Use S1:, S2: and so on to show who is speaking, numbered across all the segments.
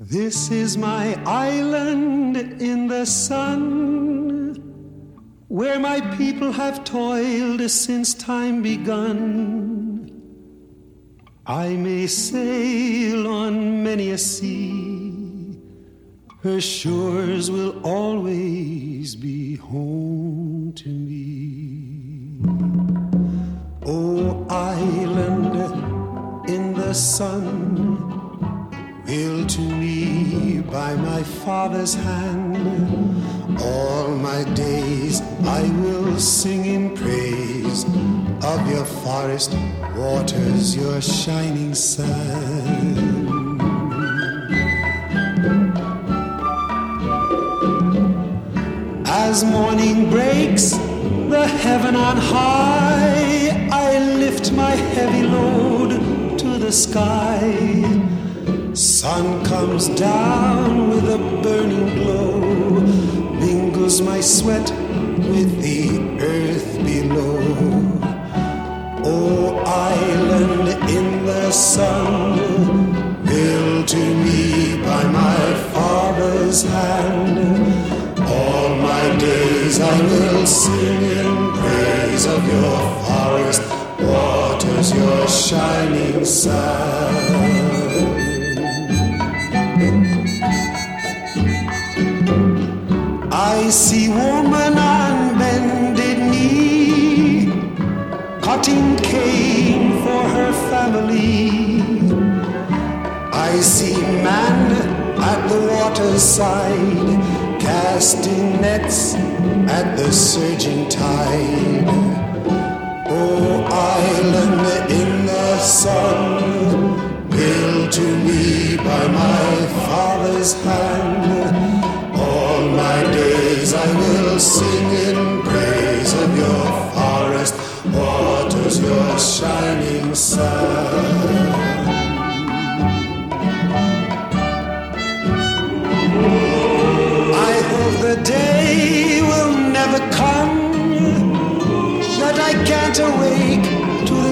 S1: This is my island in the sun, where my people have toiled since time begun. I may sail on many a sea, her shores will always be home to me. Oh, island in the sun Built to me by my father's hand. All my days I will sing in praise of your forest waters, your shining sun. As morning breaks, the heaven on high, I lift my heavy load to the sky Sun comes down with a burning glow, mingles my sweat with the earth below. Oh, island in the sun, built to me by my father's hand. All my days I will sing in praise of your forest waters, your shining sun. I see woman on bended knee, cutting cane for her family. I see man at the waterside, casting nets at the surging tide. Oh, island in the sun, built to me by my father's hand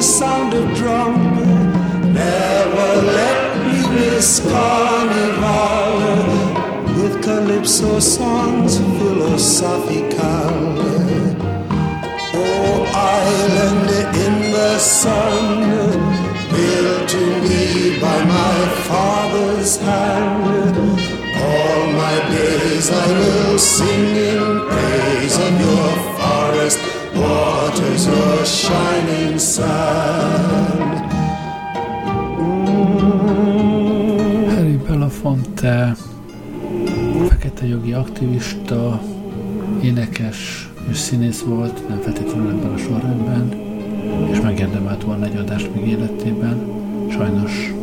S1: sound of drum. Never let me miss carnival with calypso songs philosophical. Oh, island in the sun, built to me by my father's hand. All my days I will sing in praise of your forest waters, your shining sun.
S2: Harry Belafonte fekete jogi aktivista, énekes és színész volt, nem feltétlenül ebben a sorrendben, és megérdemelt volna egy adást még életében. Sajnos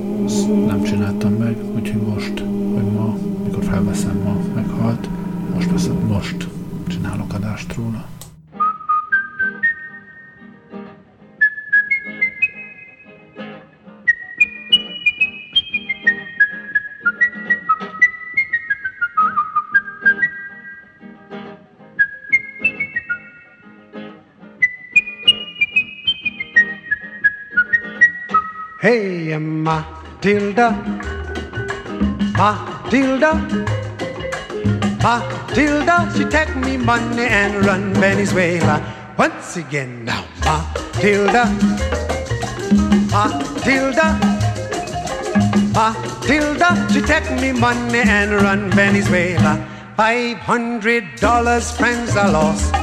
S2: nem csináltam meg, úgyhogy most, vagy ma, mikor felveszem ma, meghalt, most, veszem, most csinálok adást róla.
S1: Hey, Matilda, Matilda, Matilda, she take me money and run Venezuela. Once again now, Matilda, Matilda, Matilda, she take me money and run Venezuela. Five hundred dollars, friends are lost.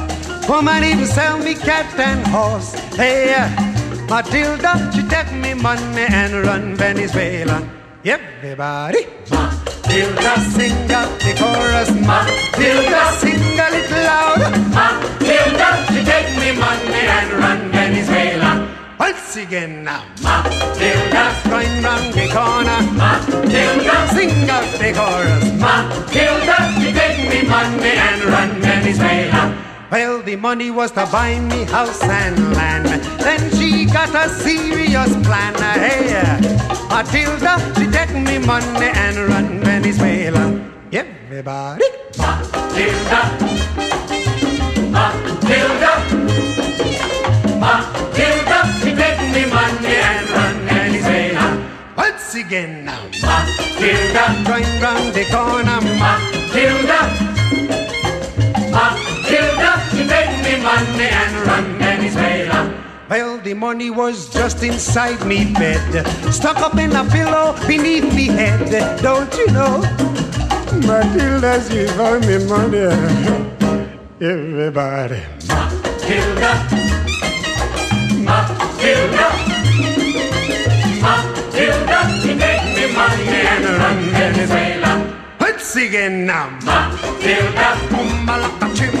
S1: Woman even sell me cat and horse. Hey. Matilda, she take me money and run Venezuela. Everybody, Matilda, sing out the chorus. Matilda, sing a little louder. Matilda, she take me money and run Venezuela. Once again now, Matilda, going round the corner. Matilda, sing out the chorus. Matilda, she take me money and run Venezuela. Well, the money was to buy me house and land. Then she got a serious plan. ahead. Matilda, she take me money and run Venezuela. Everybody. Matilda. Matilda. Matilda, she take me money and run Venezuela. Once again now. Matilda, going round the corner. Matilda, Matilda, she take me money and run Venezuela. Well, the money was just inside me bed, stuck up in a pillow beneath me head. Don't you know? Matilda, she found me money. Everybody. Matilda, Matilda, Matilda, she take me money and run Venezuela. Let's again now. Matilda, Umbalaka Chimba, Matilda,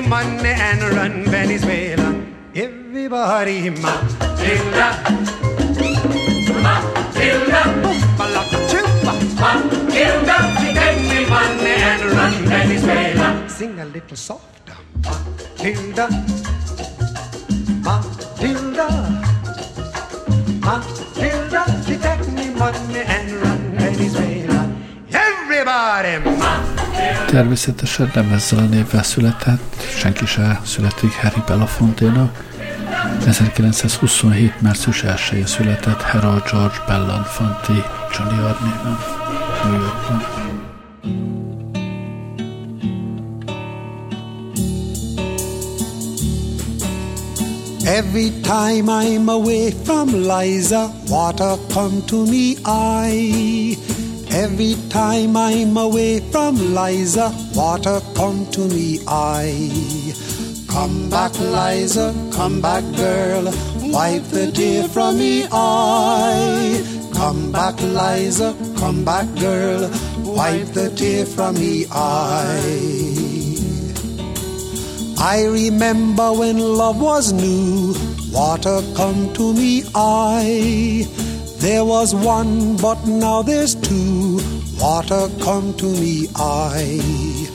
S1: me money and run Venezuela. Everybody, Matilda. Matilda. Matilda, take me money and run Venezuela. Sing a little softer. Matilda. Matilda. Matilda, she take me money and run Venezuela. Everybody, Matilda.
S2: Természetesen nem ezzel a névvel született, senki se születik Harry Belafonténak. 1927. március 1-én született Harold George Belafonte Jr. néven New Yorkban.
S1: Every time I'm away from Liza, water come to me eye. Every time I'm away from Liza, water come to me eye. Come back, Liza, come back, girl, wipe the tear from me eye. Come back, Liza, come back, girl, wipe the tear from me eye. I remember when love was new, water come to me eye. There was one, but now there's two, water come to me eye.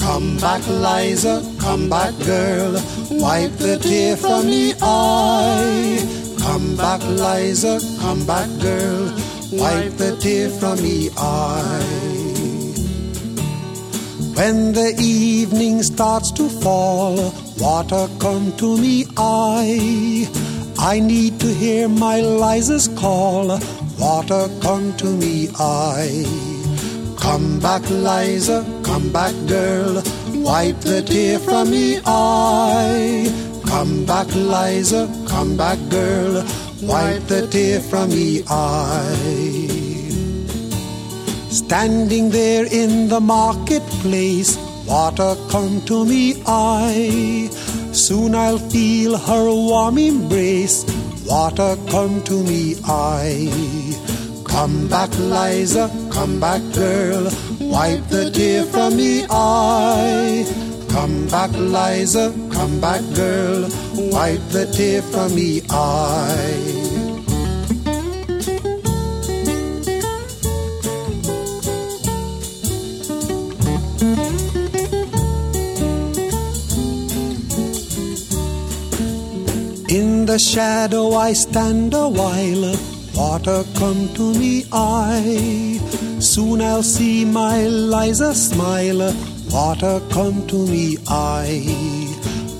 S1: Come back, Liza, come back, girl, wipe the tear from me eye. Come back, Liza, come back, girl, wipe the tear from me eye. When the evening starts to fall, water come to me eye. I need to hear my Liza's call, water come to me I. Come back, Liza, come back, girl, wipe the tear from me eye. Come back, Liza, come back, girl, wipe the tear from me eye. Standing there in the marketplace, water come to me eye. Soon I'll feel her warm embrace, water come to me I. Come back, Liza, come back, girl, wipe the tear from me eye. Come back, Liza, come back, girl, wipe the tear from me eye. The shadow I stand a while, water come to me eye. Soon I'll see my Liza smile, water come to me eye.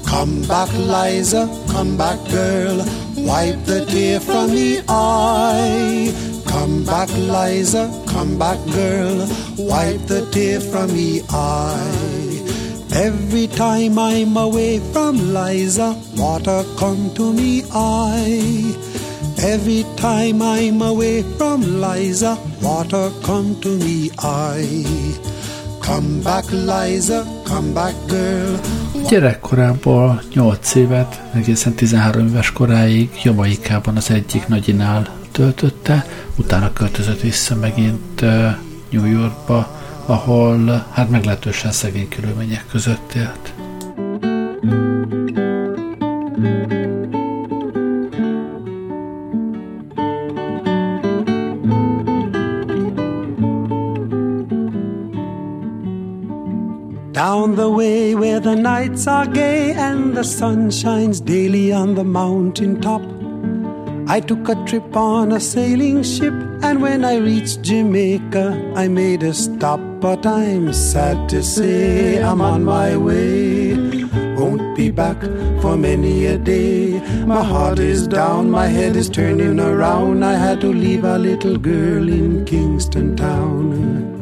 S1: Come back, Liza, come back, girl, wipe the tear from me eye. Come back, Liza, come back, girl, wipe the tear from me eye. Every time I'm away from Liza, water come to me eye. Every time I'm away from Liza, water come to me eye. Come back, Liza, come back, girl.
S2: Gyerekkorából 8 évet, egészen 13 éves koráig Jamaikában az egyik nagyinál töltötte, utána költözött vissza megint New Yorkba, ahol hát meglehetősen szegény körülmények között élt.
S1: Down the way where the nights are gay and the sun shines daily on the mountain top. I took a trip on a sailing ship, and when I reached Jamaica, I made a stop. But I'm sad to say I'm on my way. Won't be back for many a day. My heart is down, my head is turning around. I had to leave a little girl in Kingston Town.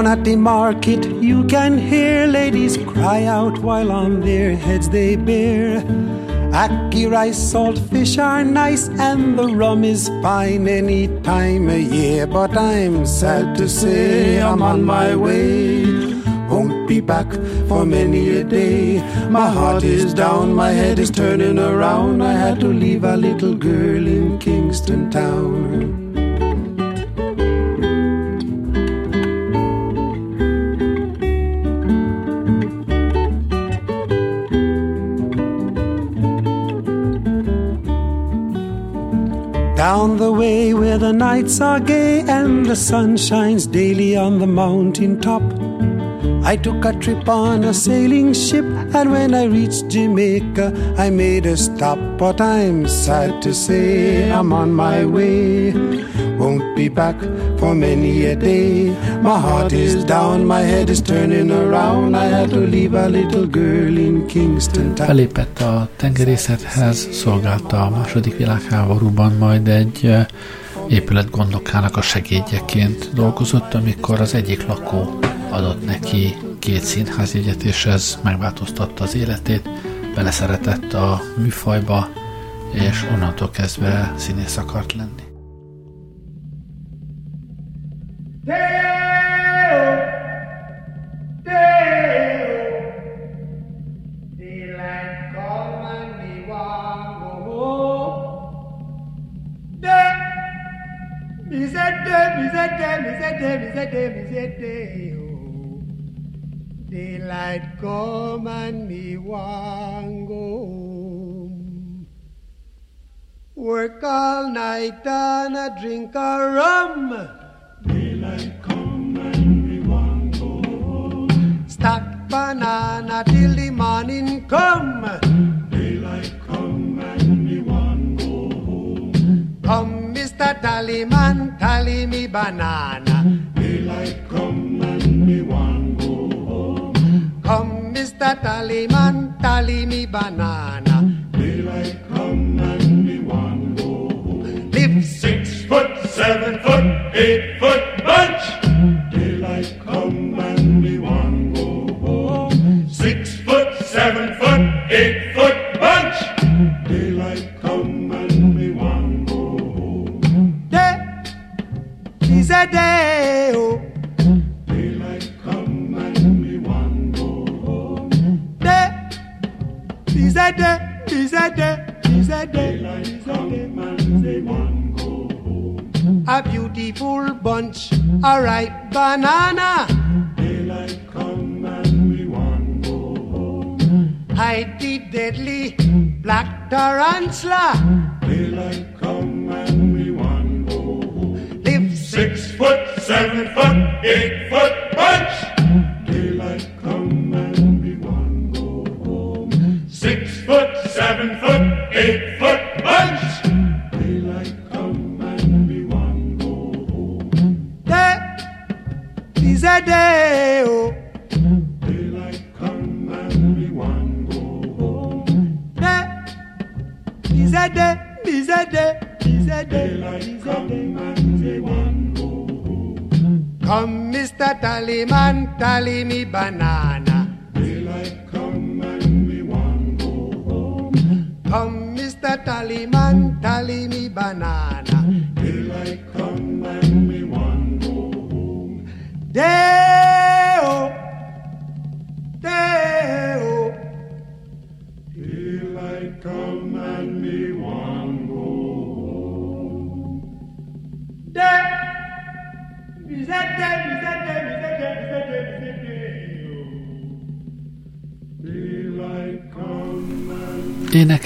S1: Down at the market, you can hear ladies cry out while on their heads they bear. Ackee rice, salt fish are nice, and the rum is fine any time of year. But I'm sad to say I'm on my way. Won't be back for many a day. My heart is down, my head is turning around. I had to leave a little girl in Kingston Town. Down the way where the nights are gay and the sun shines daily on the mountain top. I took a trip on a sailing ship, and when I reached Jamaica, I made a stop. But I'm sad to say I'm on my way. Won't be back for many a day. My heart is down, my head is turning around. I had to leave a little girl in Kingston town.
S2: Felépett a tengerészethez, szolgálta a második világháborúban, majd egy épület a segédjeként dolgozott, amikor az egyik lakó adott neki két színházjegyet, és ez megváltoztatta az életét, beleszeretett a műfajba, és onnantól kezdve színész akart lenni.
S1: Daylight come and me want go home. Work all night and a drink a rum.
S3: Daylight come and me want go home.
S1: Stack banana till the morning come.
S3: Daylight come and me want go home.
S1: Come, Mr. Tallyman, tally me banana.
S3: Daylight
S1: Mr. Tallyman, tally me banana.
S3: Daylight come and me want go home.
S1: Live
S3: Six foot, seven foot, eight foot bunch. Daylight come and me want go home. Six foot, seven foot, eight foot bunch. Daylight come and me want go home.
S1: day is a day. A day, day, day. A beautiful bunch, a ripe banana.
S3: Daylight come and we want go home.
S1: Hide the deadly black tarantula.
S3: Daylight come and we want go home.
S1: Live
S3: Six foot, seven foot, eight foot bunch.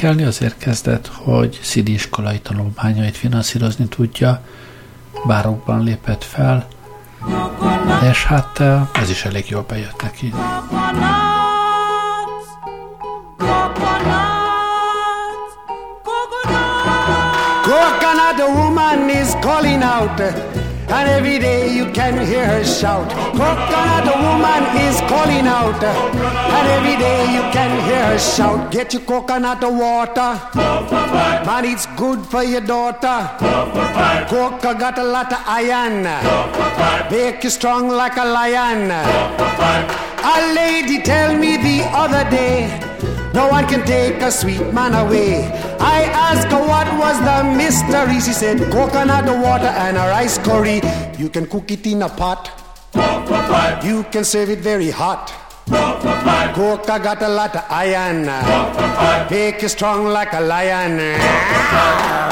S3: And
S2: Énekelni azért kezdett, hogy szídi iskolai tanulmányait finanszírozni tudja, bárokban lépett fel, és hát eh, ez is elég jól bejött neki.
S1: Coconut woman is calling out, and every day you can hear her shout. Coconut woman is calling out, and every day you can hear her shout. Get your coconut water, man, it's good for your daughter. Coca got a lot of iron, make you strong like a lion. A lady tell me the other day. No one can take a sweet man away. I asked her what was the mystery. She said coconut water and a rice curry. You can cook it in a pot. You can serve it very hot. Coca got a lot of iron. Make you strong like a lion.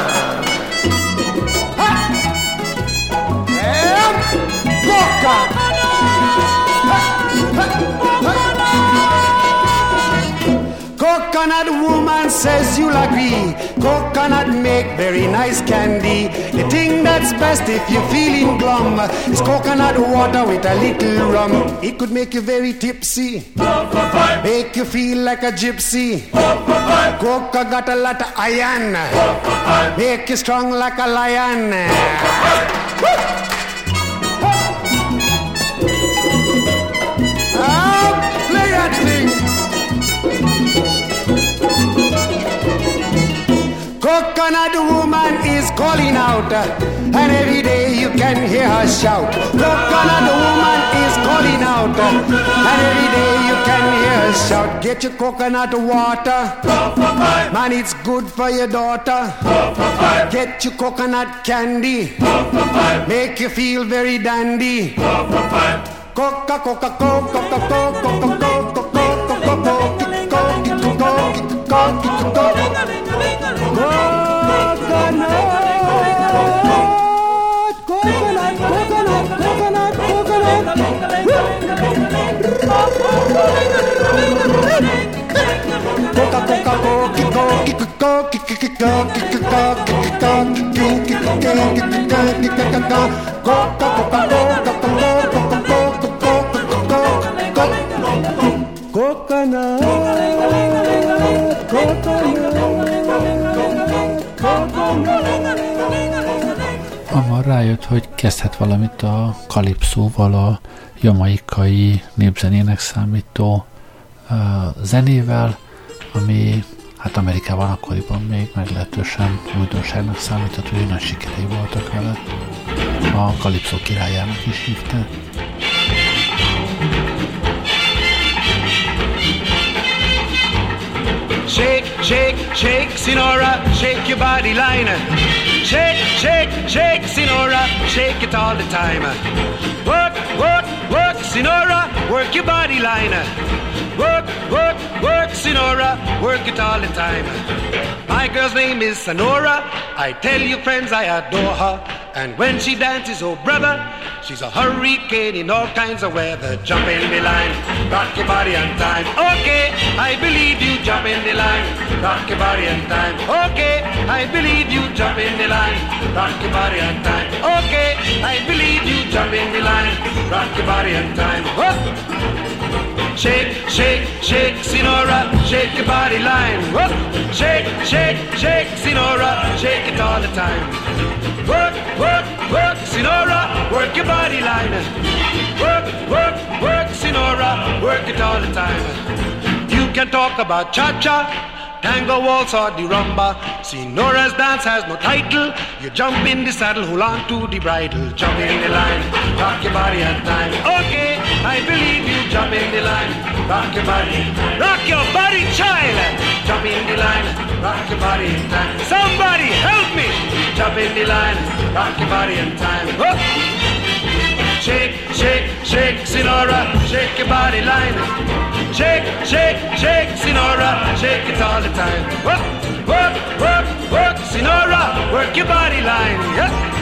S1: Says you'll agree. Coconut make very nice candy. The thing that's best if you're feeling glum is coconut water with a little rum. It could make you very tipsy, make you feel like a gypsy. Coca got a lot of iron, make you strong like a lion. gonna is calling out, and every day you can hear her shout. What gonna is calling out, and every day you can hear her shout. Get your coconut water, man, it's good for your daughter. Get your coconut candy, make you feel very dandy. Coca, Coca, Coca, Coca, Coca, Coca.
S2: Kezdhet valamit a kalipszóval, a jamaikai népzenének számító uh, zenével, ami hát Amerikában akkoriban még meglehetősen újdonságnak számított, hogy nagy sikerei voltak vele. A kalipszó királyának is hívták.
S1: Shake, shake, Senora, shake your body liner. Shake, shake, shake, Senora, shake it all the time. Work, work, work, Senora, work your body liner. Work, work, work, Senora, work it all the time. My girl's name is Senora. I tell you, friends, I adore her. And when she dances, oh brother, she's a hurricane in all kinds of weather. Jump in the line, rock your body on time. Okay, I believe you. Jump in the line, rock your body on time. Okay, I believe you. Jump in the line, rock your body on time. Okay, I believe you. Jump in the line, rock your body on time. Whoop. Shake, shake, shake, Senora, shake your body line. Whoop. Shake, shake, shake, Senora, shake it all the time. Work, work, work, Senora, work your body line. Work, work, work, Work it all the time. You can talk about cha-cha, tango waltz or the rumba. See, Nora's dance has no title. You jump in the saddle, hold on to the bridle. Jump in the line, rock your body and time. Okay, I believe you. Jump in the line, rock your body. Rock your body, child. Jump in the line, rock your body in time. Somebody help me. Jump in the line, rock your body in time. Whoop. Shake, shake, shake, Senora, shake your body line. Shake, shake, shake, Senora, shake it all the time. Work, work, work, work, Senora, work your body line. Yeah.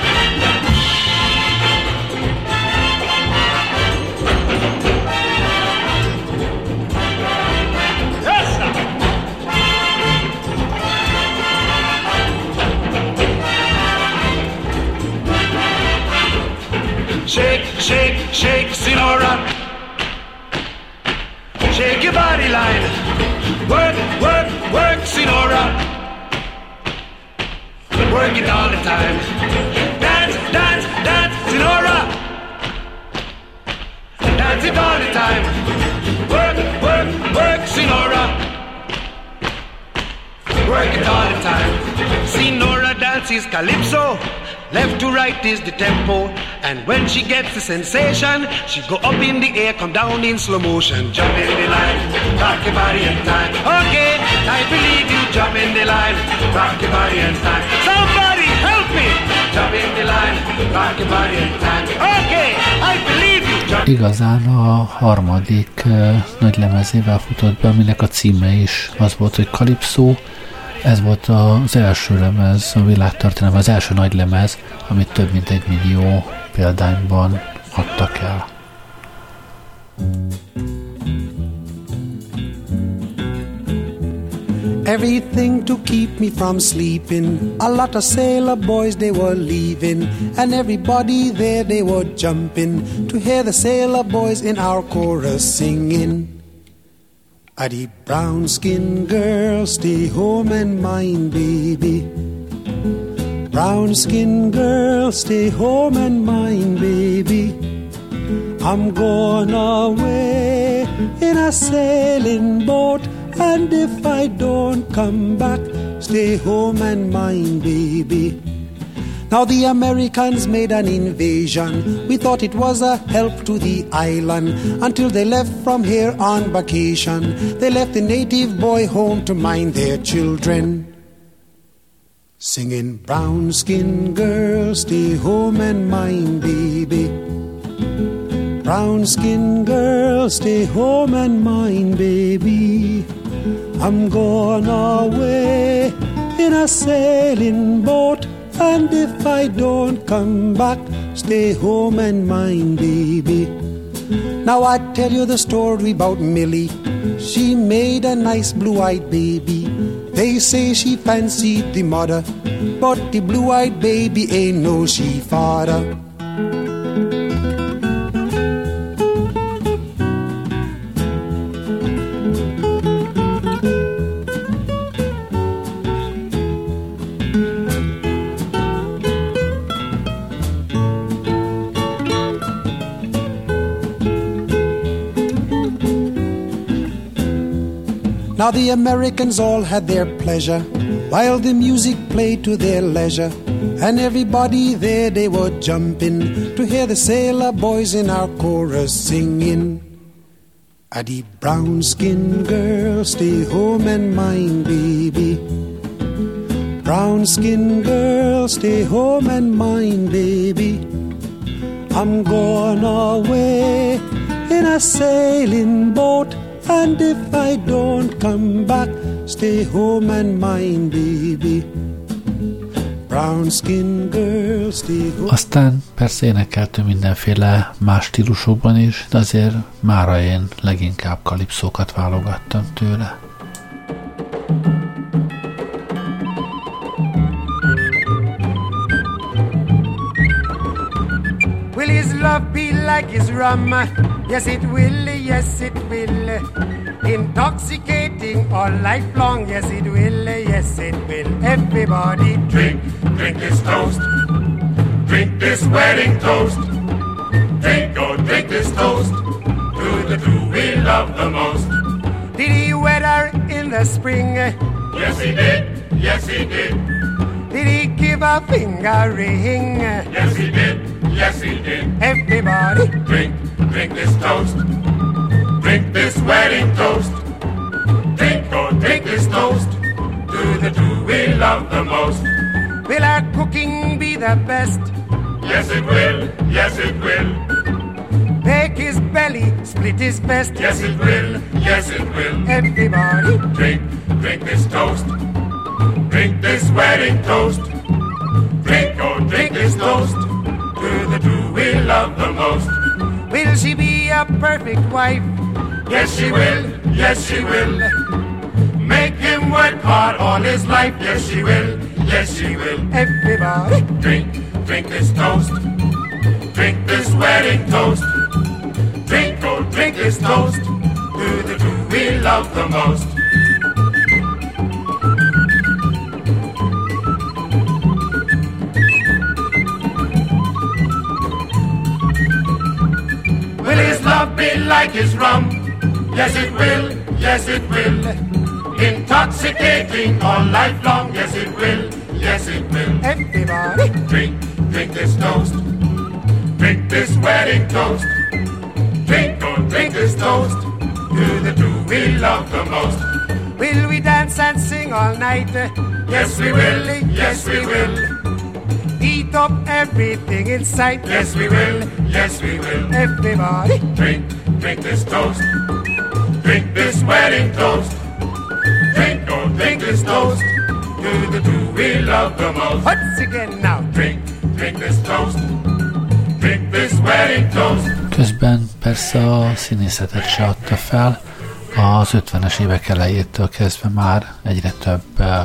S1: Shake, shake, Senora. Shake your body line. Work, work, work, Senora. Work it all the time. Dance, dance, dance, Senora. Dance it all the time. Work, work, work, Senora. Work it all the time. Senora dances calypso. Left to right is the tempo, and when she gets the sensation, she go up in the air, come down in slow motion. Jump in the line, rock your body in time. Okay, I believe you. Jump in the line, rock your body in time. Somebody help me! Jump in the line, rock your body in time. Okay, I believe you. Jump
S2: Igazán a harmadik uh, nagy lemezével futott be, aminek a címe is az volt, hogy Kalipszó, ez volt az első lemez, a világtörténelem, az első nagy lemez, amit több mint egy millió példányban adtak el.
S1: Everything to keep me from sleeping. A lot of sailor boys they were leaving, and everybody there they were jumping to hear the sailor boys in our chorus singing. The brown skin girl, stay home and mind, baby. Brown skin girl, stay home and mind, baby. I'm going away in a sailing boat, and if I don't come back, stay home and mind, baby. Now the Americans made an invasion. We thought it was a help to the island until they left from here on vacation. They left the native boy home to mind their children. Singing brown skin girl, stay home and mind baby. Brown skin girl, stay home and mind baby. I'm going away in a sailing boat and if I don't come back, stay home and mind, baby. Now I tell you the story about Millie. She made a nice blue-eyed baby. They say she fancied the mother, but the blue-eyed baby ain't no she father. Now the Americans all had their pleasure while the music played to their leisure. And everybody there they were jumping to hear the sailor boys in our chorus singing. A deep brown skin girl, stay home and mind, baby. Brown skin girl, stay home and mind, baby. I'm going away in a sailing boat And if I don't come back, stay home and mind, baby.
S2: Aztán persze énekeltünk mindenféle más stílusokban is, de azért mára én leginkább kalipszókat válogattam tőle. Will his love be
S4: like his rum? Yes, it will, yes, it will. Intoxicating all life long. Yes, it will, yes, it will. Everybody
S3: drink, drink this toast. Drink this wedding toast. Drink, oh, drink this toast. To the two we love the most.
S4: Did he wed her in the spring?
S3: Yes, he did. Yes, he did.
S4: Did he give a finger ring?
S3: Yes, he did. Yes, he did.
S4: Everybody
S3: drink, drink this toast. Drink this wedding toast. Drink, oh, drink this toast. To the two we love the most.
S4: Will our cooking be the best?
S3: Yes, it will. Yes, it will.
S4: Make his belly split his best.
S3: Yes, it will. Yes, it will.
S4: Everybody
S3: drink, drink this toast. Drink this wedding toast. Drink, oh, drink this toast. To the two we love the most.
S4: Will she be a perfect wife?
S3: Yes, she will. Yes, she will. Make him work hard all his life. Yes, she will. Yes, she will.
S4: Everybody
S3: drink, drink this toast. Drink this wedding toast. Drink, oh, drink this toast. To the two we love the most. Be like his rum? Yes, it will. Yes, it will. Intoxicating all life long. Yes, it will. Yes, it will.
S4: Everybody
S3: drink, drink this toast. Drink this wedding toast. Drink, oh, drink this toast. To the two we love the most.
S4: Will we dance and sing all night?
S3: Yes, we will. Yes, we will.
S4: Eat up everything in sight.
S3: Yes, we will. Yes, we will.
S4: Everybody
S3: drink, drink this toast. Drink this wedding toast. Drink, oh, drink this toast. To the two we love the most.
S4: Once again now.
S3: Drink, drink this toast. Drink this wedding toast.
S1: Közben persze a színészetet se adta fel, az 50-es évek elejétől kezdve már egyre több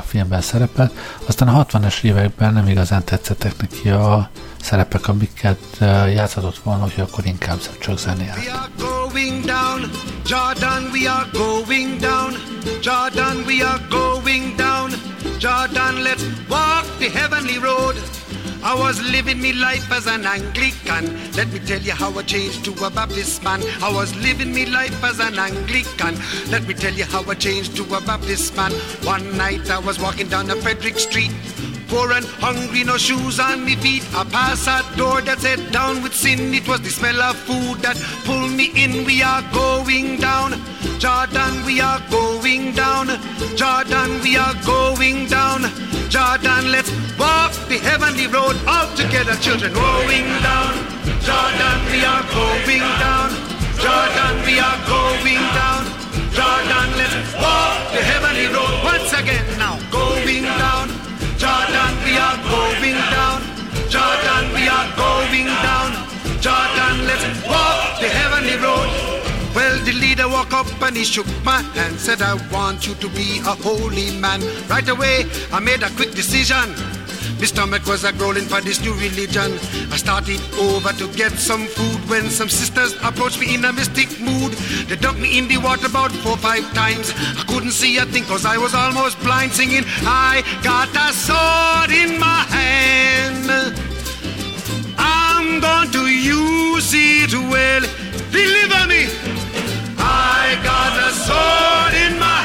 S1: filmben szerepelt, aztán a 60-es években nem igazán tetszettek neki a szerepek, amiket játszhatott volna, hogy akkor inkább csak zenél. We are going down, Jordan, we are going down, Jordan, we are going down, Jordan, let's walk the heavenly road. I was living me life as an Anglican. Let me tell you how I changed to a Baptist man. I was living me life as an Anglican. Let me tell you how I changed to a Baptist man. One night I was walking down a Frederick Street. Poor and hungry, no shoes on me feet. I passed a door that said down with sin. It was the smell of food that pulled me in. We are going down. Jordan, we are going down. Jordan, we are going down. Jordan, let's walk the heavenly road all together, children. Going down. Jordan, we are going down. Jordan, we are going down. Jordan, let's walk the heavenly road once again now. Going down. Jordan, we are going down. Jordan, we are going down. Jordan, let's walk the heavenly road. Well, the leader walked up and he shook my hand, said, I want you to be a holy man. Right away, I made a quick decision. My stomach was a growling for this new religion. I started over to get some food when some sisters approached me in a mystic mood. They dumped me in the water about four five times. I couldn't see a thing cause I was almost blind singing. I got a sword in my hand. I'm going to use it well. Deliver me. I got a sword in my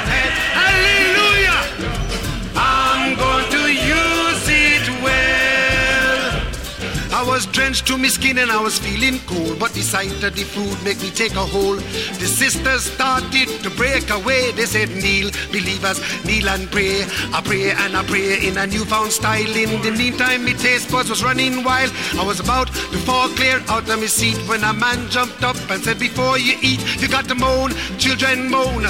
S1: was drenched to my skin and I was feeling cold, but the sight of the food made me take a hold. The sisters started to break away. They said, Kneel, believers, kneel and pray. I pray and I pray in a newfound style. In the meantime, my taste buds was running wild. I was about to fall clear out of my seat when a man jumped up and said, Before you eat, you got to moan, children moan.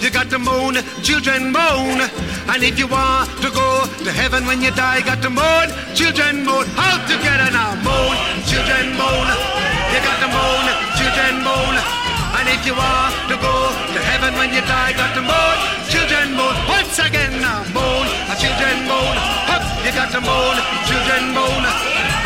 S1: You got to moan, children moan. And if you want to go to heaven when you die, got to moan, children moan. All together now, moan, children moan. You got to moan, children moan. And if you want to go to heaven when you die, got to moan, children moan. Once again now, moan, a children moan. Up, you got to moan, children moan.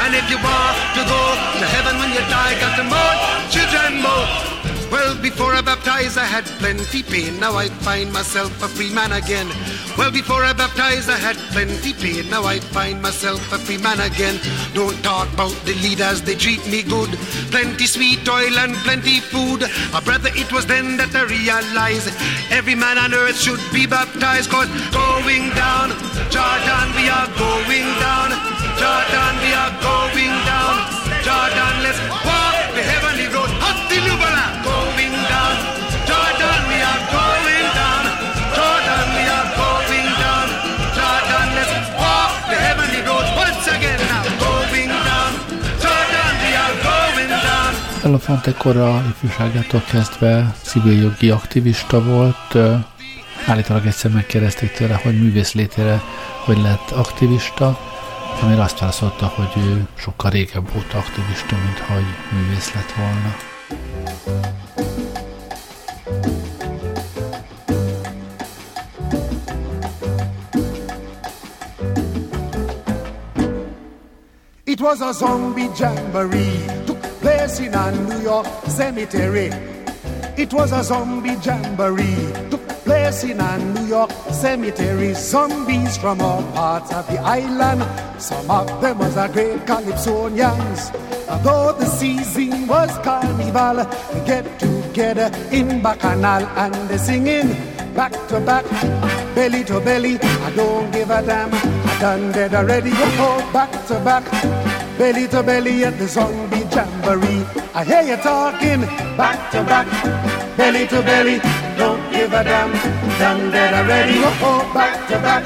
S1: And if you want to go to heaven when you die, got to moan, children more. Well, before I baptized, I had plenty pain. Now I find myself a free man again. Well, before I baptized, I had plenty pain. Now I find myself a free man again. Don't talk about the leaders, they treat me good. Plenty sweet oil and plenty food. A brother, it was then that I realized every man on earth should be baptized. Cause going down, Jordan, we are going down. Jordan, we are going down. Jordan, let's walk
S2: Elefant ekkora ifjúságától kezdve civil jogi aktivista volt. Állítólag egyszer megkérdezték tőle, hogy művész létére hogy lett aktivista, amire azt válaszolta, hogy ő sokkal régebb volt aktivista, mint hogy művész lett volna.
S1: It was a zombie jamboree place in a New York cemetery. It was a zombie jamboree. Took place in a New York cemetery. Zombies from all parts of the island. Some of them was a great calypsonians. Although the season was carnival, we get together in Bacchanal and they singing back to back, belly to belly. I don't give a damn. I done dead already. Oh, back to back belly to belly at the zombie jamboree. I hear you talking back to back, belly to belly. Don't give a damn, done dead already. Oh, oh, back to back,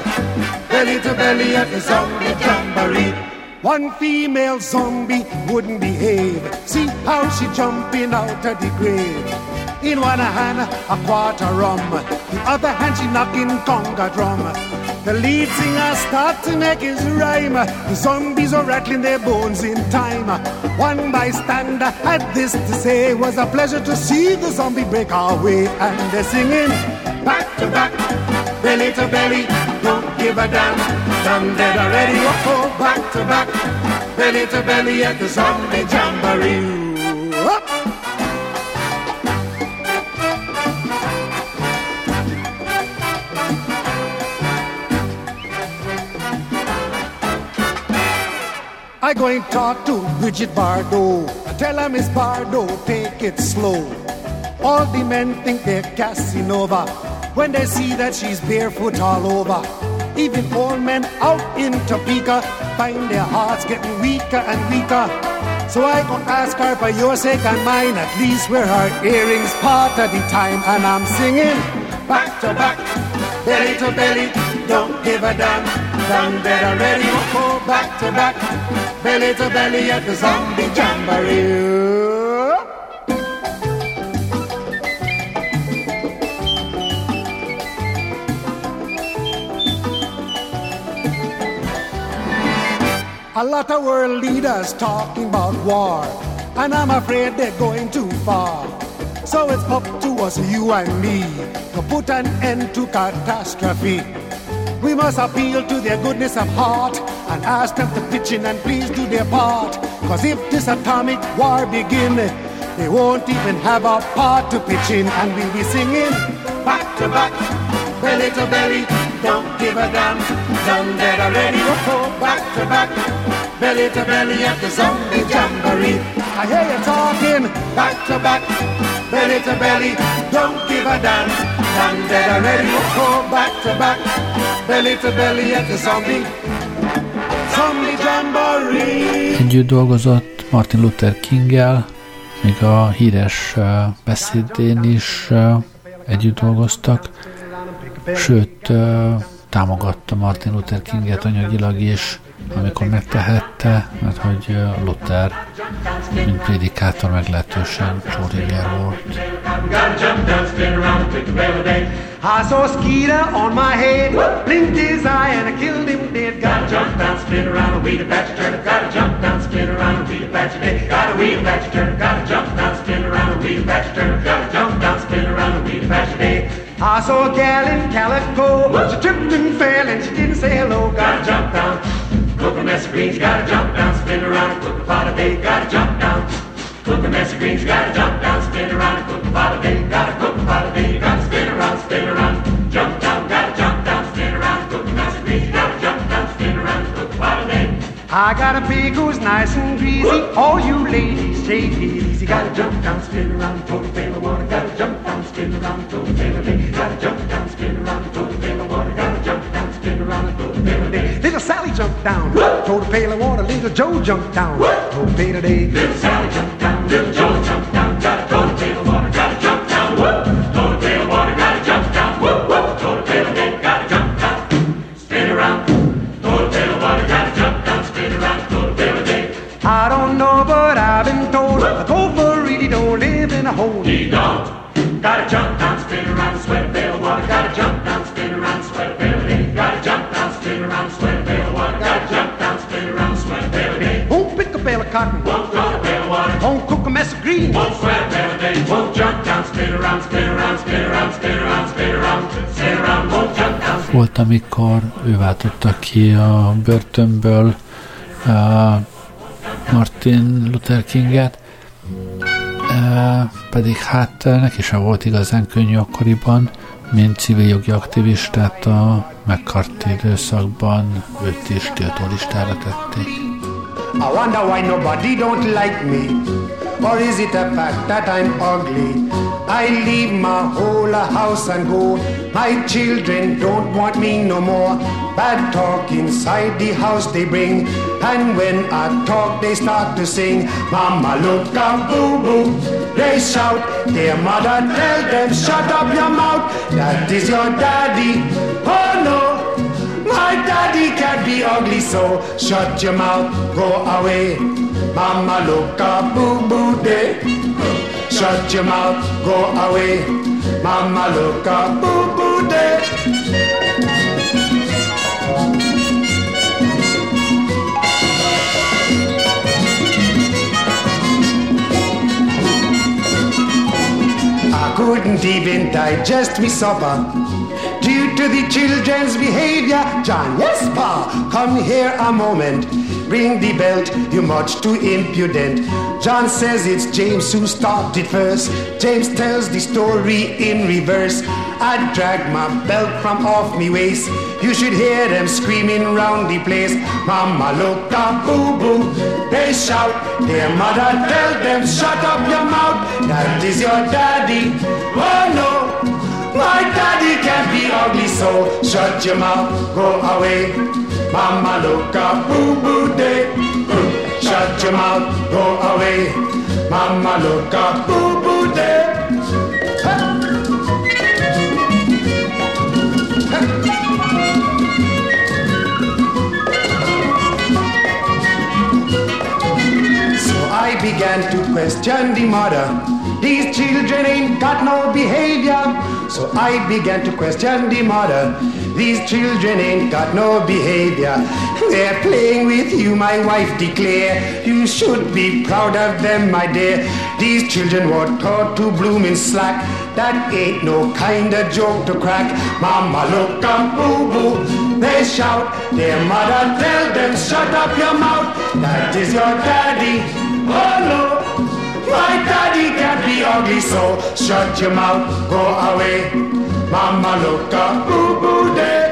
S1: belly to belly at the zombie jamboree. One female zombie wouldn't behave. See how she jumping out of the grave. In one hand, a quarter rum. The other hand, she knocking conga drum. The lead singer start to make his rhyme. The zombies are rattling their bones in time. One bystander had this to say, was a pleasure to see the zombie break our way. And they're singing back to back, belly to belly, don't give a damn. Done dead already, oh, oh back to back, belly to belly at the zombie jamboree. Oh. I go and talk to Brigitte Bardot. I tell her, Miss Bardot, take it slow. All the men think they're Casanova when they see that she's barefoot all over. Even old men out in Topeka find their hearts getting weaker and weaker. So I go ask her for your sake and mine, at least wear her earrings part of the time. And I'm singing back to back, belly to belly, don't give a damn. Done better ready, go back to back belly to belly at the zombie jamboree. A lot of world leaders talking about war, and I'm afraid they're going too far. So it's up to us, you and me, to put an end to catastrophe. We must appeal to their goodness of heart and ask them to pitch in and please do their part. Cause if this atomic war begin, they won't even have a part to pitch in and we'll be singing back to back, belly to belly, don't give a damn, done dead already, oh, oh back to back, belly to belly at the zombie jamboree. I hear you talking back to back, belly to belly, don't give a damn, done dead already, oh, oh back to back, belly to belly at the zombie
S2: Együtt dolgozott Martin Luther King-el, még a híres beszédén is együtt dolgoztak, sőt támogatta Martin Luther Kinget anyagilag is, amikor megtehette, mert hogy Luther, mint prédikátor meglehetősen csóriger volt. I on my head, blinked his eye and killed him. Gotta jump down, spin around, a weed patch turn. Gotta jump down, spin around, a weed patch dead. Gotta weed patch turn. Gotta jump down, spin around, a weed patch turn. Gotta jump down, spin around, a weed patch dead. I saw a gal in calico, she tripped and fell and she didn't say hello. Gotta jump down.
S3: Cook a mess of greens, gotta jump down, spin around, cook a pot of bacon, gotta jump down. Cook a mess of greens, gotta jump down, spin around, cook a pot of bacon, gotta cook a pot of bacon, gotta spin around, spin around, jump down,
S1: I got a pig who's nice and greasy. All you ladies, take it easy.
S3: Gotta jump down, spin around, total pail of water. Gotta jump down, spin around, total pail of day. Gotta jump down, spin around, total pail of water. Gotta jump down, spin around, total pail of day.
S1: Little Sally jumped down, told a pail of water. Little Joe jumped down, a pail of day.
S3: Little Sally jumped down, little Joe jumped down. Gotta total pail of water.
S1: A hole.
S3: He don't. Gotta jump down, spin around, sweat a of water. Gotta jump down, spin around, sweat a pail of day. Gotta jump down, spin around, sweat a of water. Gotta jump down, spin around, sweat a pail of day.
S1: Won't pick a bale of cotton,
S3: Won't throw a of water.
S1: won't cook a mess of greens.
S3: Won't sweat a pail of day. Won't jump down, spin around, spin around, spin around, spin around, spin around, spin around. Won't jump down.
S2: Volt, amikor ő váltotta ki a börtönből uh, Martin Luther Kinget, pedig hát uh, neki sem volt igazán könnyű akkoriban, mint civil jogi aktivistát a McCarthy időszakban őt is tiltólistára tették.
S1: I wonder why nobody don't like me. Or is it a fact that I'm ugly? I leave my whole house and go. My children don't want me no more. Bad talk inside the house they bring. And when I talk, they start to sing. Mama, look out, boo boo. They shout. Their mother tell them, shut up your mouth. That is your daddy. Oh no. My daddy can't be ugly, so shut your mouth, go away. Mama look a boo boo day. Shut your mouth, go away. Mama look a boo boo day. I couldn't even digest me supper due to the children's behavior. John, yes, Pa, come here a moment. Bring the belt, you're much too impudent. John says it's James who started first. James tells the story in reverse. I dragged my belt from off me waist. You should hear them screaming round the place. Mama, look up, boo boo. They shout. Their mother tell them, shut up your mouth. That is your daddy. Oh no. My daddy can't be ugly, so shut your mouth, go away. Mama, look up, boo boo day. Shut your mouth, go away. Mama, look up, boo boo day. So I began to question the mother. These children ain't got no behavior. So I began to question the mother. These children ain't got no behavior. They're playing with you, my wife declare. You should be proud of them, my dear. These children were taught to bloom in slack. That ain't no kind of joke to crack. Mama, look up, boo boo. They shout. Their mother tell them, shut up your mouth. That is your daddy. Oh no. My daddy can't be ugly, so shut your mouth, go away. Mama, look up, boo boo day.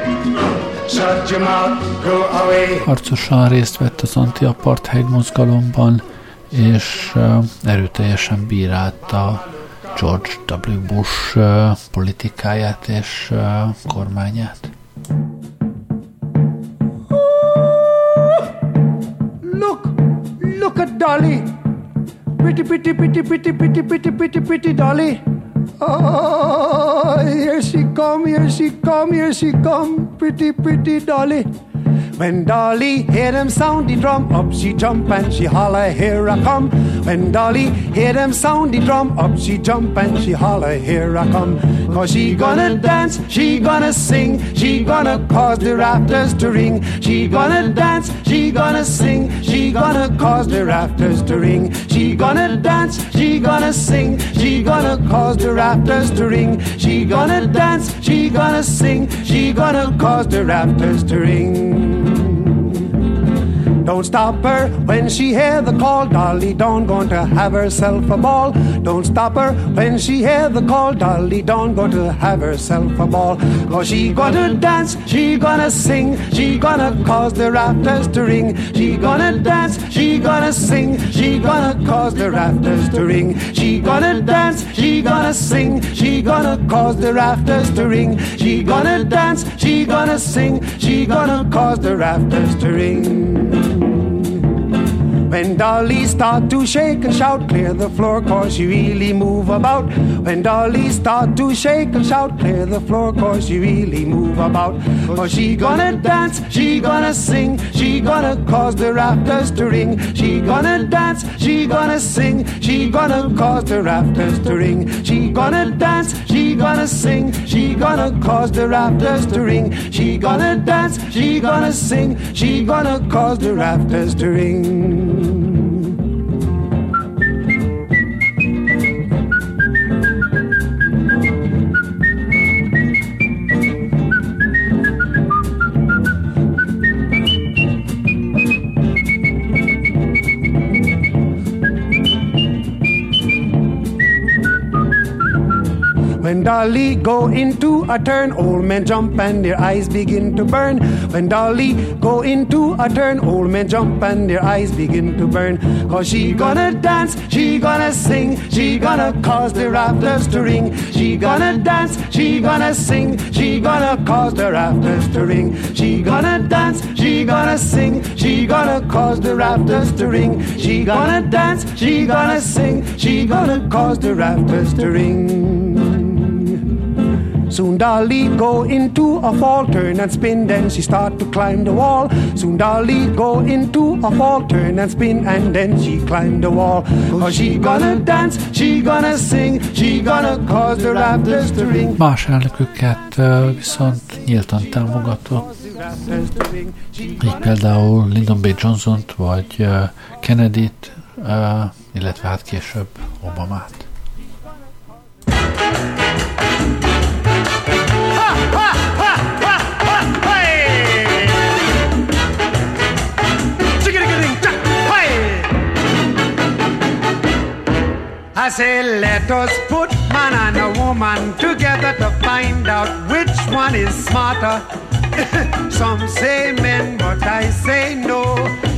S1: Shut your mouth, go away.
S2: Harcosan részt vett az anti-apartheid mozgalomban, és uh, erőteljesen bírálta George W. Bush uh, politikáját és uh, kormányát.
S1: Look, look at Dolly. Pretty, pretty, pretty, pretty, pretty, pretty, pretty, pretty Dolly. Oh, here she come, here she come, here she come, pretty, pretty Dolly. When Dolly hear them sound the drum, up she jump and she holler, here I come. When Dolly hear them sound the drum, up she jump and she holler, here I come. Cause she gonna dance, she gonna sing, she gonna cause the rafters to ring. She gonna dance, she gonna sing, she gonna cause the rafters to ring. She gonna dance, she gonna sing, she gonna cause the rafters to ring. She gonna dance, she gonna sing, she gonna cause the rafters to ring. Don't stop her when she hear the call, Dolly Dawn going to have herself a ball. Don't stop her when she hear the call, Dolly Dawn going to have herself a ball. Cause she gonna dance, she gonna sing, she gonna cause the rafters to ring. She gonna dance, she gonna sing, she gonna cause the rafters to ring. She gonna dance, she gonna sing, she gonna cause the rafters to ring. She gonna dance, she gonna sing, she gonna cause the rafters to ring. When dollies start to shake and shout, clear the floor, cause you really move about. When dollies start to shake and shout, clear the floor, cause you really move about. Cause she gonna dance, she gonna sing, she gonna cause the rafters to ring. She gonna dance, she gonna sing, she gonna cause the rafters to ring. She gonna dance, she gonna sing, she gonna cause the rafters to ring. She gonna dance, she gonna sing, she gonna cause the rafters to ring dream. When Dolly go into a turn, old men jump and their eyes begin to burn. When Dolly go into a turn, old men jump and their eyes begin to burn. Cause she gonna dance, she gonna sing, she gonna cause the rafters to ring. She gonna dance, she gonna sing, she gonna cause the rafters to ring. She gonna dance, she gonna sing, she gonna cause the rafters to ring. She gonna dance, she gonna sing, she gonna cause the rafters to ring. Soon Dolly go into a fall, turn and spin, then she start to climb the wall. Soon Dolly go into a fall, turn and spin, and then she climb the wall. Cause she gonna dance, she gonna sing, she gonna cause the rafters to ring.
S2: Más elnököket viszont nyíltan támogatott, így például Lyndon B. Johnson-t, vagy Kennedy-t, illetve hát később Obamát.
S1: I say, let us put man and a woman together to find out which one is smarter. Some say men, but I say no.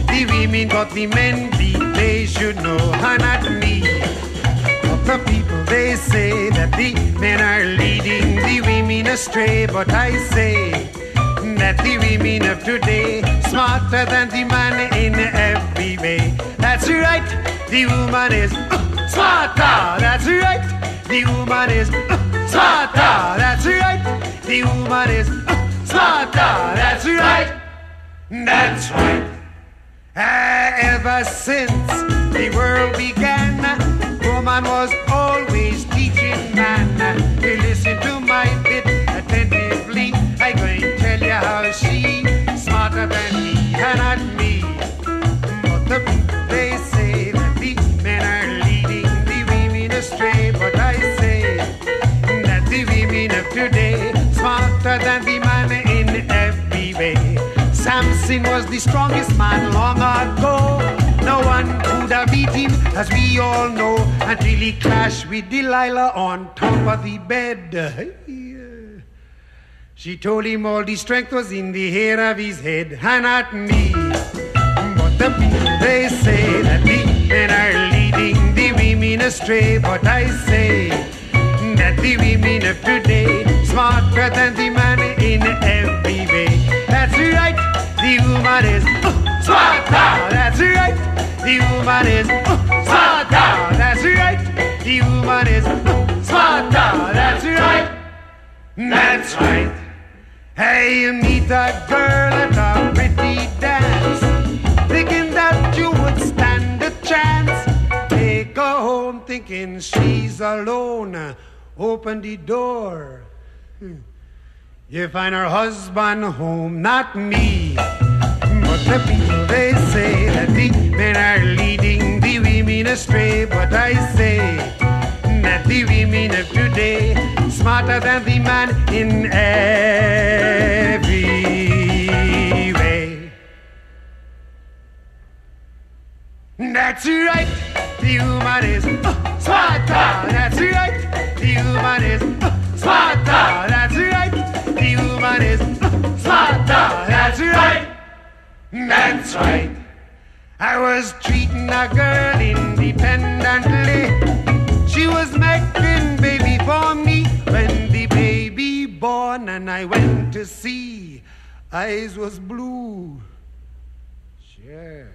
S1: The women got the men beat, they should know, and not me. But the people, they say that the men are leading the women astray, but I say that the women of today smarter than the man in every way. That's right, the woman is. Uh, Smarter, that's right. The woman is uh, smarter, that's right. The woman is uh, smarter, that's right. That's right. Uh, ever since the world began, woman was always teaching man. You listen to my bit attentively. I'm going to tell you how she smarter than me, and not me. Samson was the strongest man long ago. No one could have beat him, as we all know, until he clashed with Delilah on top of the bed. She told him all the strength was in the hair of his head, and not me. But the people they say that the men are leading the women astray. But I say that the women of today smarter than the man in every way. That's right, the woman is uh, smarter. That's right, the woman is uh, smarter. That's right, the woman is uh, smarter. That's right. That's right. Hey, you meet a girl at a pretty dance, thinking that you would stand a chance. Take her home thinking she's alone. Open the door. Hmm. You find her husband home, not me. But the people they say that the men are leading the women astray. But I say that the women of today smarter than the man in every. Way. That's right. The woman is uh, smarter. That's right. The woman is uh. That's right. The woman is uh. That's right. That's right. I was treating a girl independently. She was making baby for me when the baby born and I went to see. Eyes was blue. Sure.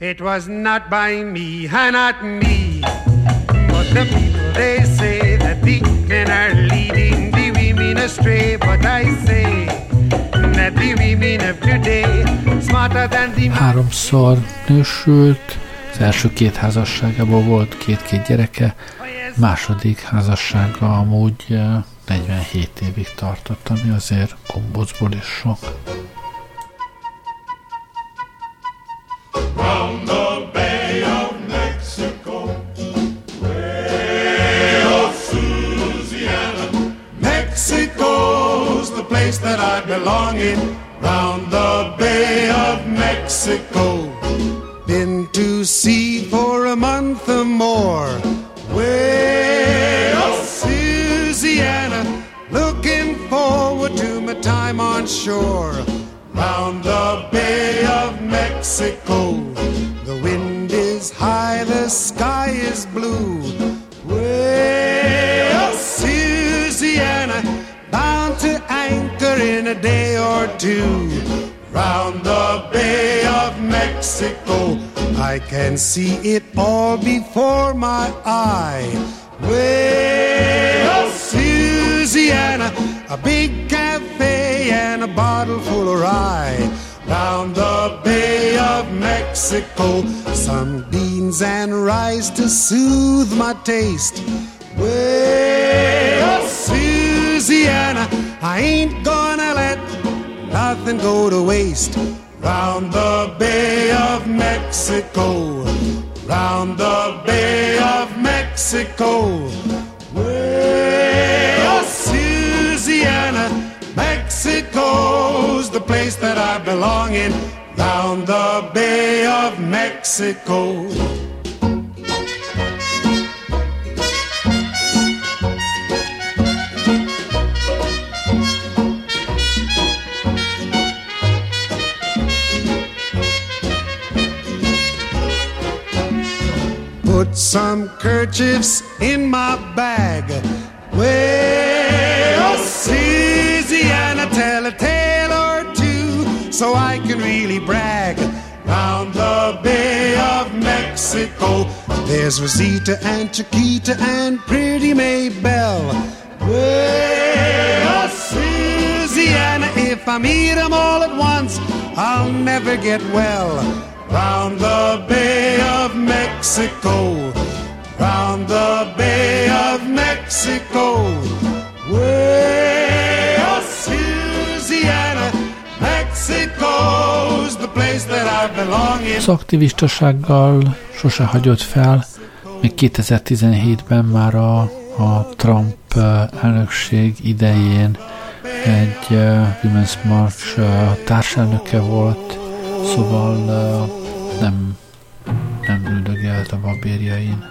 S1: It was not by me, not me. But the people they say men are leading the women astray. But I say that the women of today smarter than the
S2: Háromszor nősült, az első két házasságából volt két-két gyereke, második házassága amúgy 47 évig tartott, ami azért gombócból is sok.
S3: Place that I belong in. Round the Bay of Mexico,
S1: been to sea for a month or more. Way of Louisiana, looking forward to my time on shore.
S3: round the Bay of Mexico.
S1: The wind is high, the sky is blue. Anchor in a day or two.
S3: Round the Bay of Mexico,
S1: I can see it all before my eye. Way of Louisiana, a big cafe and a bottle full of rye.
S3: round the Bay of Mexico.
S1: Some beans and rice to soothe my taste. Way of Louisiana, I ain't gonna let nothing go to waste.
S3: Round the Bay of Mexico, round the Bay of Mexico.
S1: Louisiana, Mexico's the place that I belong in.
S3: Round the Bay of Mexico.
S1: Put some kerchiefs in my bag. Way of Louisiana, tell a tale or two so I can really brag.
S3: Round the Bay of Mexico,
S1: There's Rosita and Chiquita and pretty Maybelle. Way of Louisiana, if I meet 'em all at once, I'll never get well.
S3: Round the Bay of Mexico, round the Bay of Mexico.
S1: Way of Louisiana, Mexico's the place that I belong in.
S2: Az sose hagyott fel, még 2017-ben már a, a Trump elnökség idején egy uh, Women's March uh, társelnöke volt, szóval uh, nem, nem üldögélt a babérjain.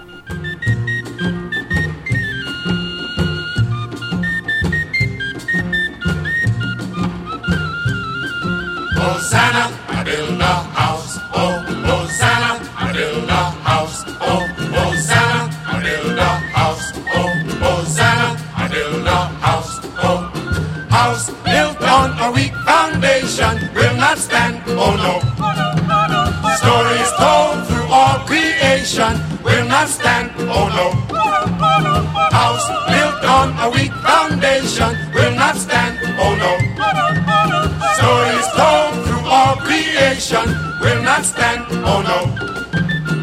S3: Hosanna, I build a house. Oh, Hosanna, I build a house. Oh, Hosanna, I build a house. Oh, Hosanna, I build a house. Oh, house built on a weak foundation stand. Oh no. House built on a weak foundation will not stand. Oh no. Stories told through all creation will not stand. Oh no.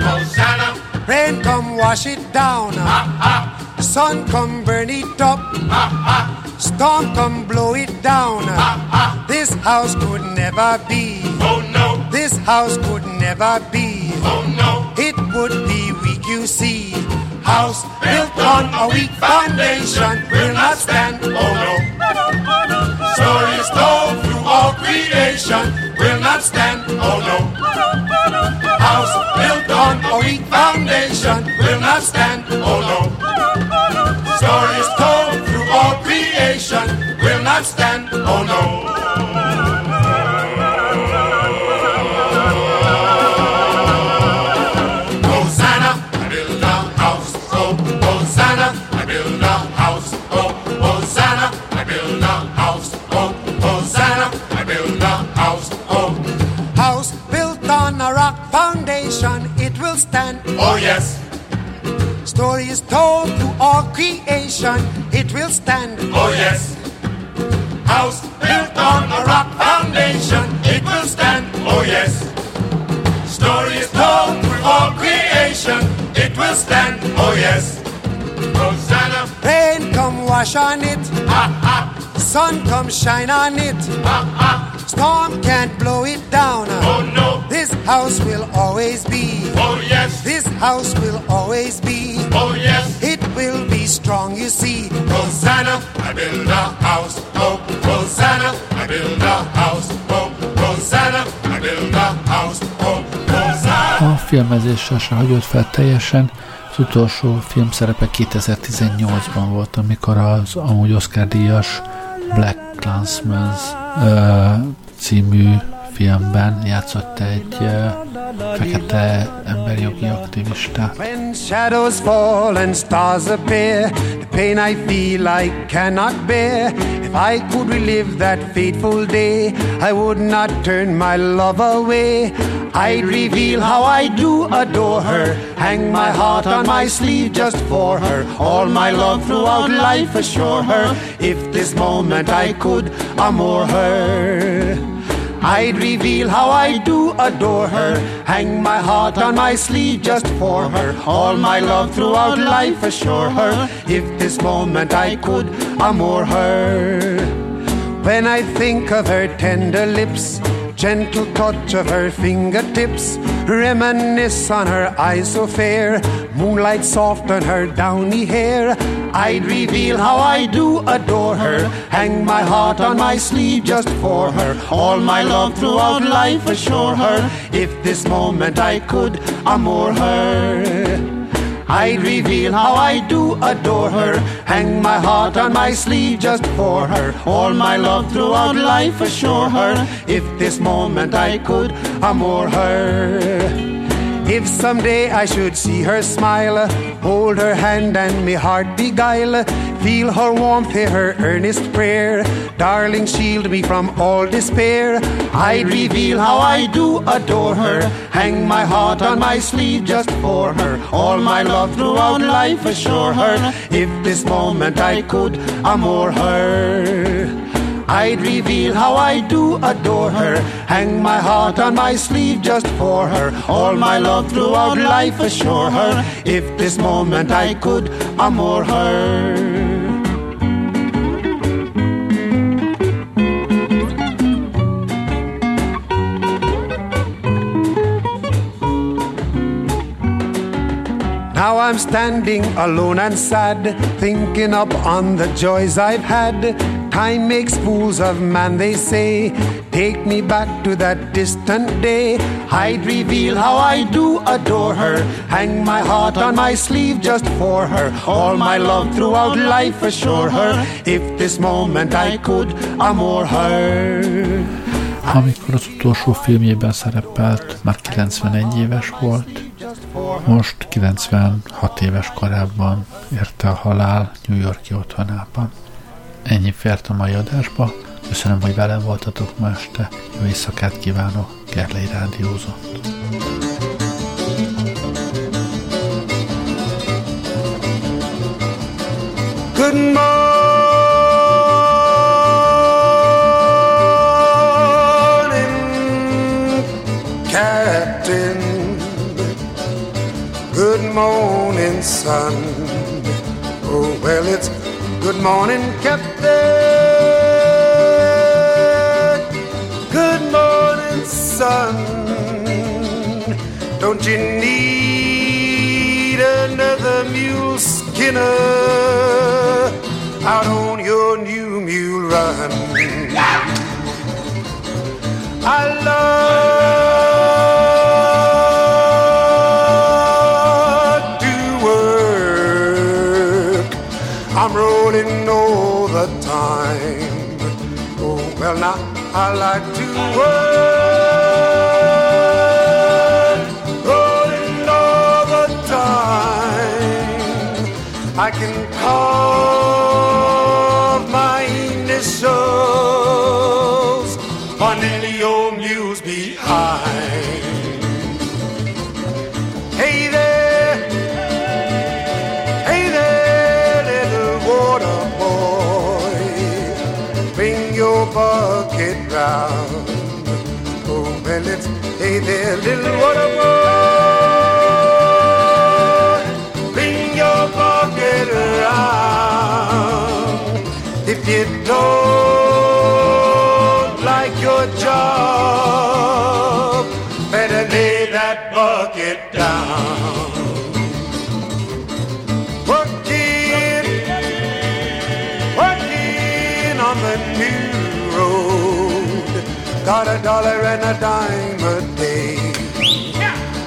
S3: Hosanna,
S1: Rain come wash it down.
S3: ha ha,
S1: Sun come burn it up.
S3: ha ha,
S1: Storm come blow it down.
S3: ha ha.
S1: This house could never be.
S3: Oh no,
S1: This house could never be.
S3: oh no.
S1: It would you see.
S3: House built on a weak foundation will not stand. Oh no. Stories told through all creation will not stand. Oh no. House
S1: built on a weak foundation will not stand. Oh no. Stories told through all creation will not stand. Oh no. Stand. Oh yes. Story is told through all creation, it will stand. Oh yes. House built on a rock foundation, it will stand. Oh yes. Story is told through all creation, it will stand. Oh yes. Hosanna. Rain come wash on it. Ha ha. Sun come shine on it. Ha ha. Storm can't blow it down. Oh no. This house will always be. Oh yes. This house will always be. Oh yes. It will be strong, you see. Hosanna, I build a house. Oh, Hosanna, I build a house. Oh, Hosanna, I build a house. Oh, Hosanna.
S2: A filmezéssel se hagyott fel teljesen. Az utolsó filmszerepe 2018-ban volt, amikor az amúgy Oscar díjas Black Clansmans uh, című filmben játszott egy fekete.
S1: When shadows fall and stars appear, the pain I feel I cannot bear. If I could relive that fateful day, I would not turn my love away. I'd reveal how I do adore her, hang my heart on my sleeve just for her. All my love throughout life assure her. If this moment I could amore her. I'd reveal how I do adore her. Hang my heart on my sleeve just for her. All my love throughout life assure her. If this moment I could amore her. When I think of her tender lips, gentle touch of her fingertips, reminisce on her eyes so fair, moonlight soft on her downy hair. I'd reveal how I do adore her, hang my heart on my sleeve just for her. All my love throughout life assure her, if this moment I could amore her. I'd reveal how I do adore her. Hang my heart on my sleeve just for her. All my love throughout life assure her. If this moment I could amore her. If someday I should see her smile, hold her hand and me heart beguile, feel her warmth, hear her earnest prayer, darling, shield me from all despair. I'd reveal how I do adore her, hang my heart on my sleeve just for her. All my love throughout life assure her, if this moment I could amore her. I'd reveal how I do adore her. Hang my heart on my sleeve just for her. All my love throughout life assure her. If this moment I could amore her. Now I'm standing alone and sad, thinking up on the joys I've had. Time makes fools of man, they say. Take me back to that distant day. I'd reveal how I do adore her. Hang my heart on my sleeve just for her. All my love throughout life assure her. If this moment I could amore her.
S2: Amikor az utolsó filmjében szerepelt, már 91 éves volt, most 96 éves korában érte a halál New Yorki otthonában. Ennyi fért a mai adásba, köszönöm, hogy velem voltatok ma este, jó éjszakát kívánok, Gerlei Rádiózott.
S1: Good morning, Captain. Good morning, son. Good morning, Captain. Good morning, son. Don't you need another mule skinner out on your new mule run? I love I like to work, rolling all the time. I can carve my initials on any old muse behind. Bucket. Oh, well, it's hey there, little water boy, bring your bucket round. If you don't like your job, better lay that bucket down. Got a dollar and a dime a day.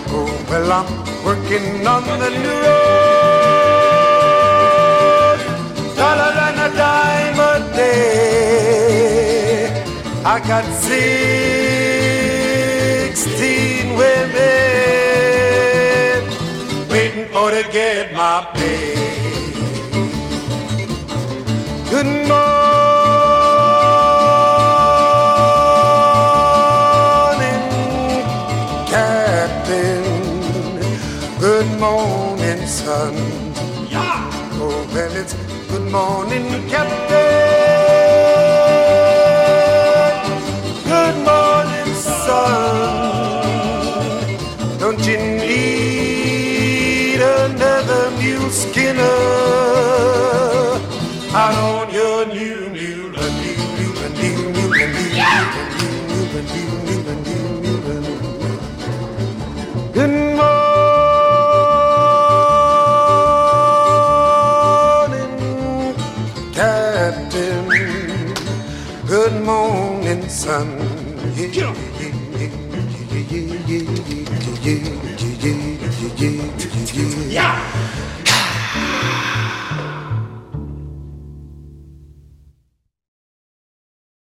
S1: Oh, well, I'm working on the new road. Dollar and a dime a day. I got sixteen women waiting for to get my pay. Good morning, Good morning, son. Oh, well, it's good morning, Captain. Yeah.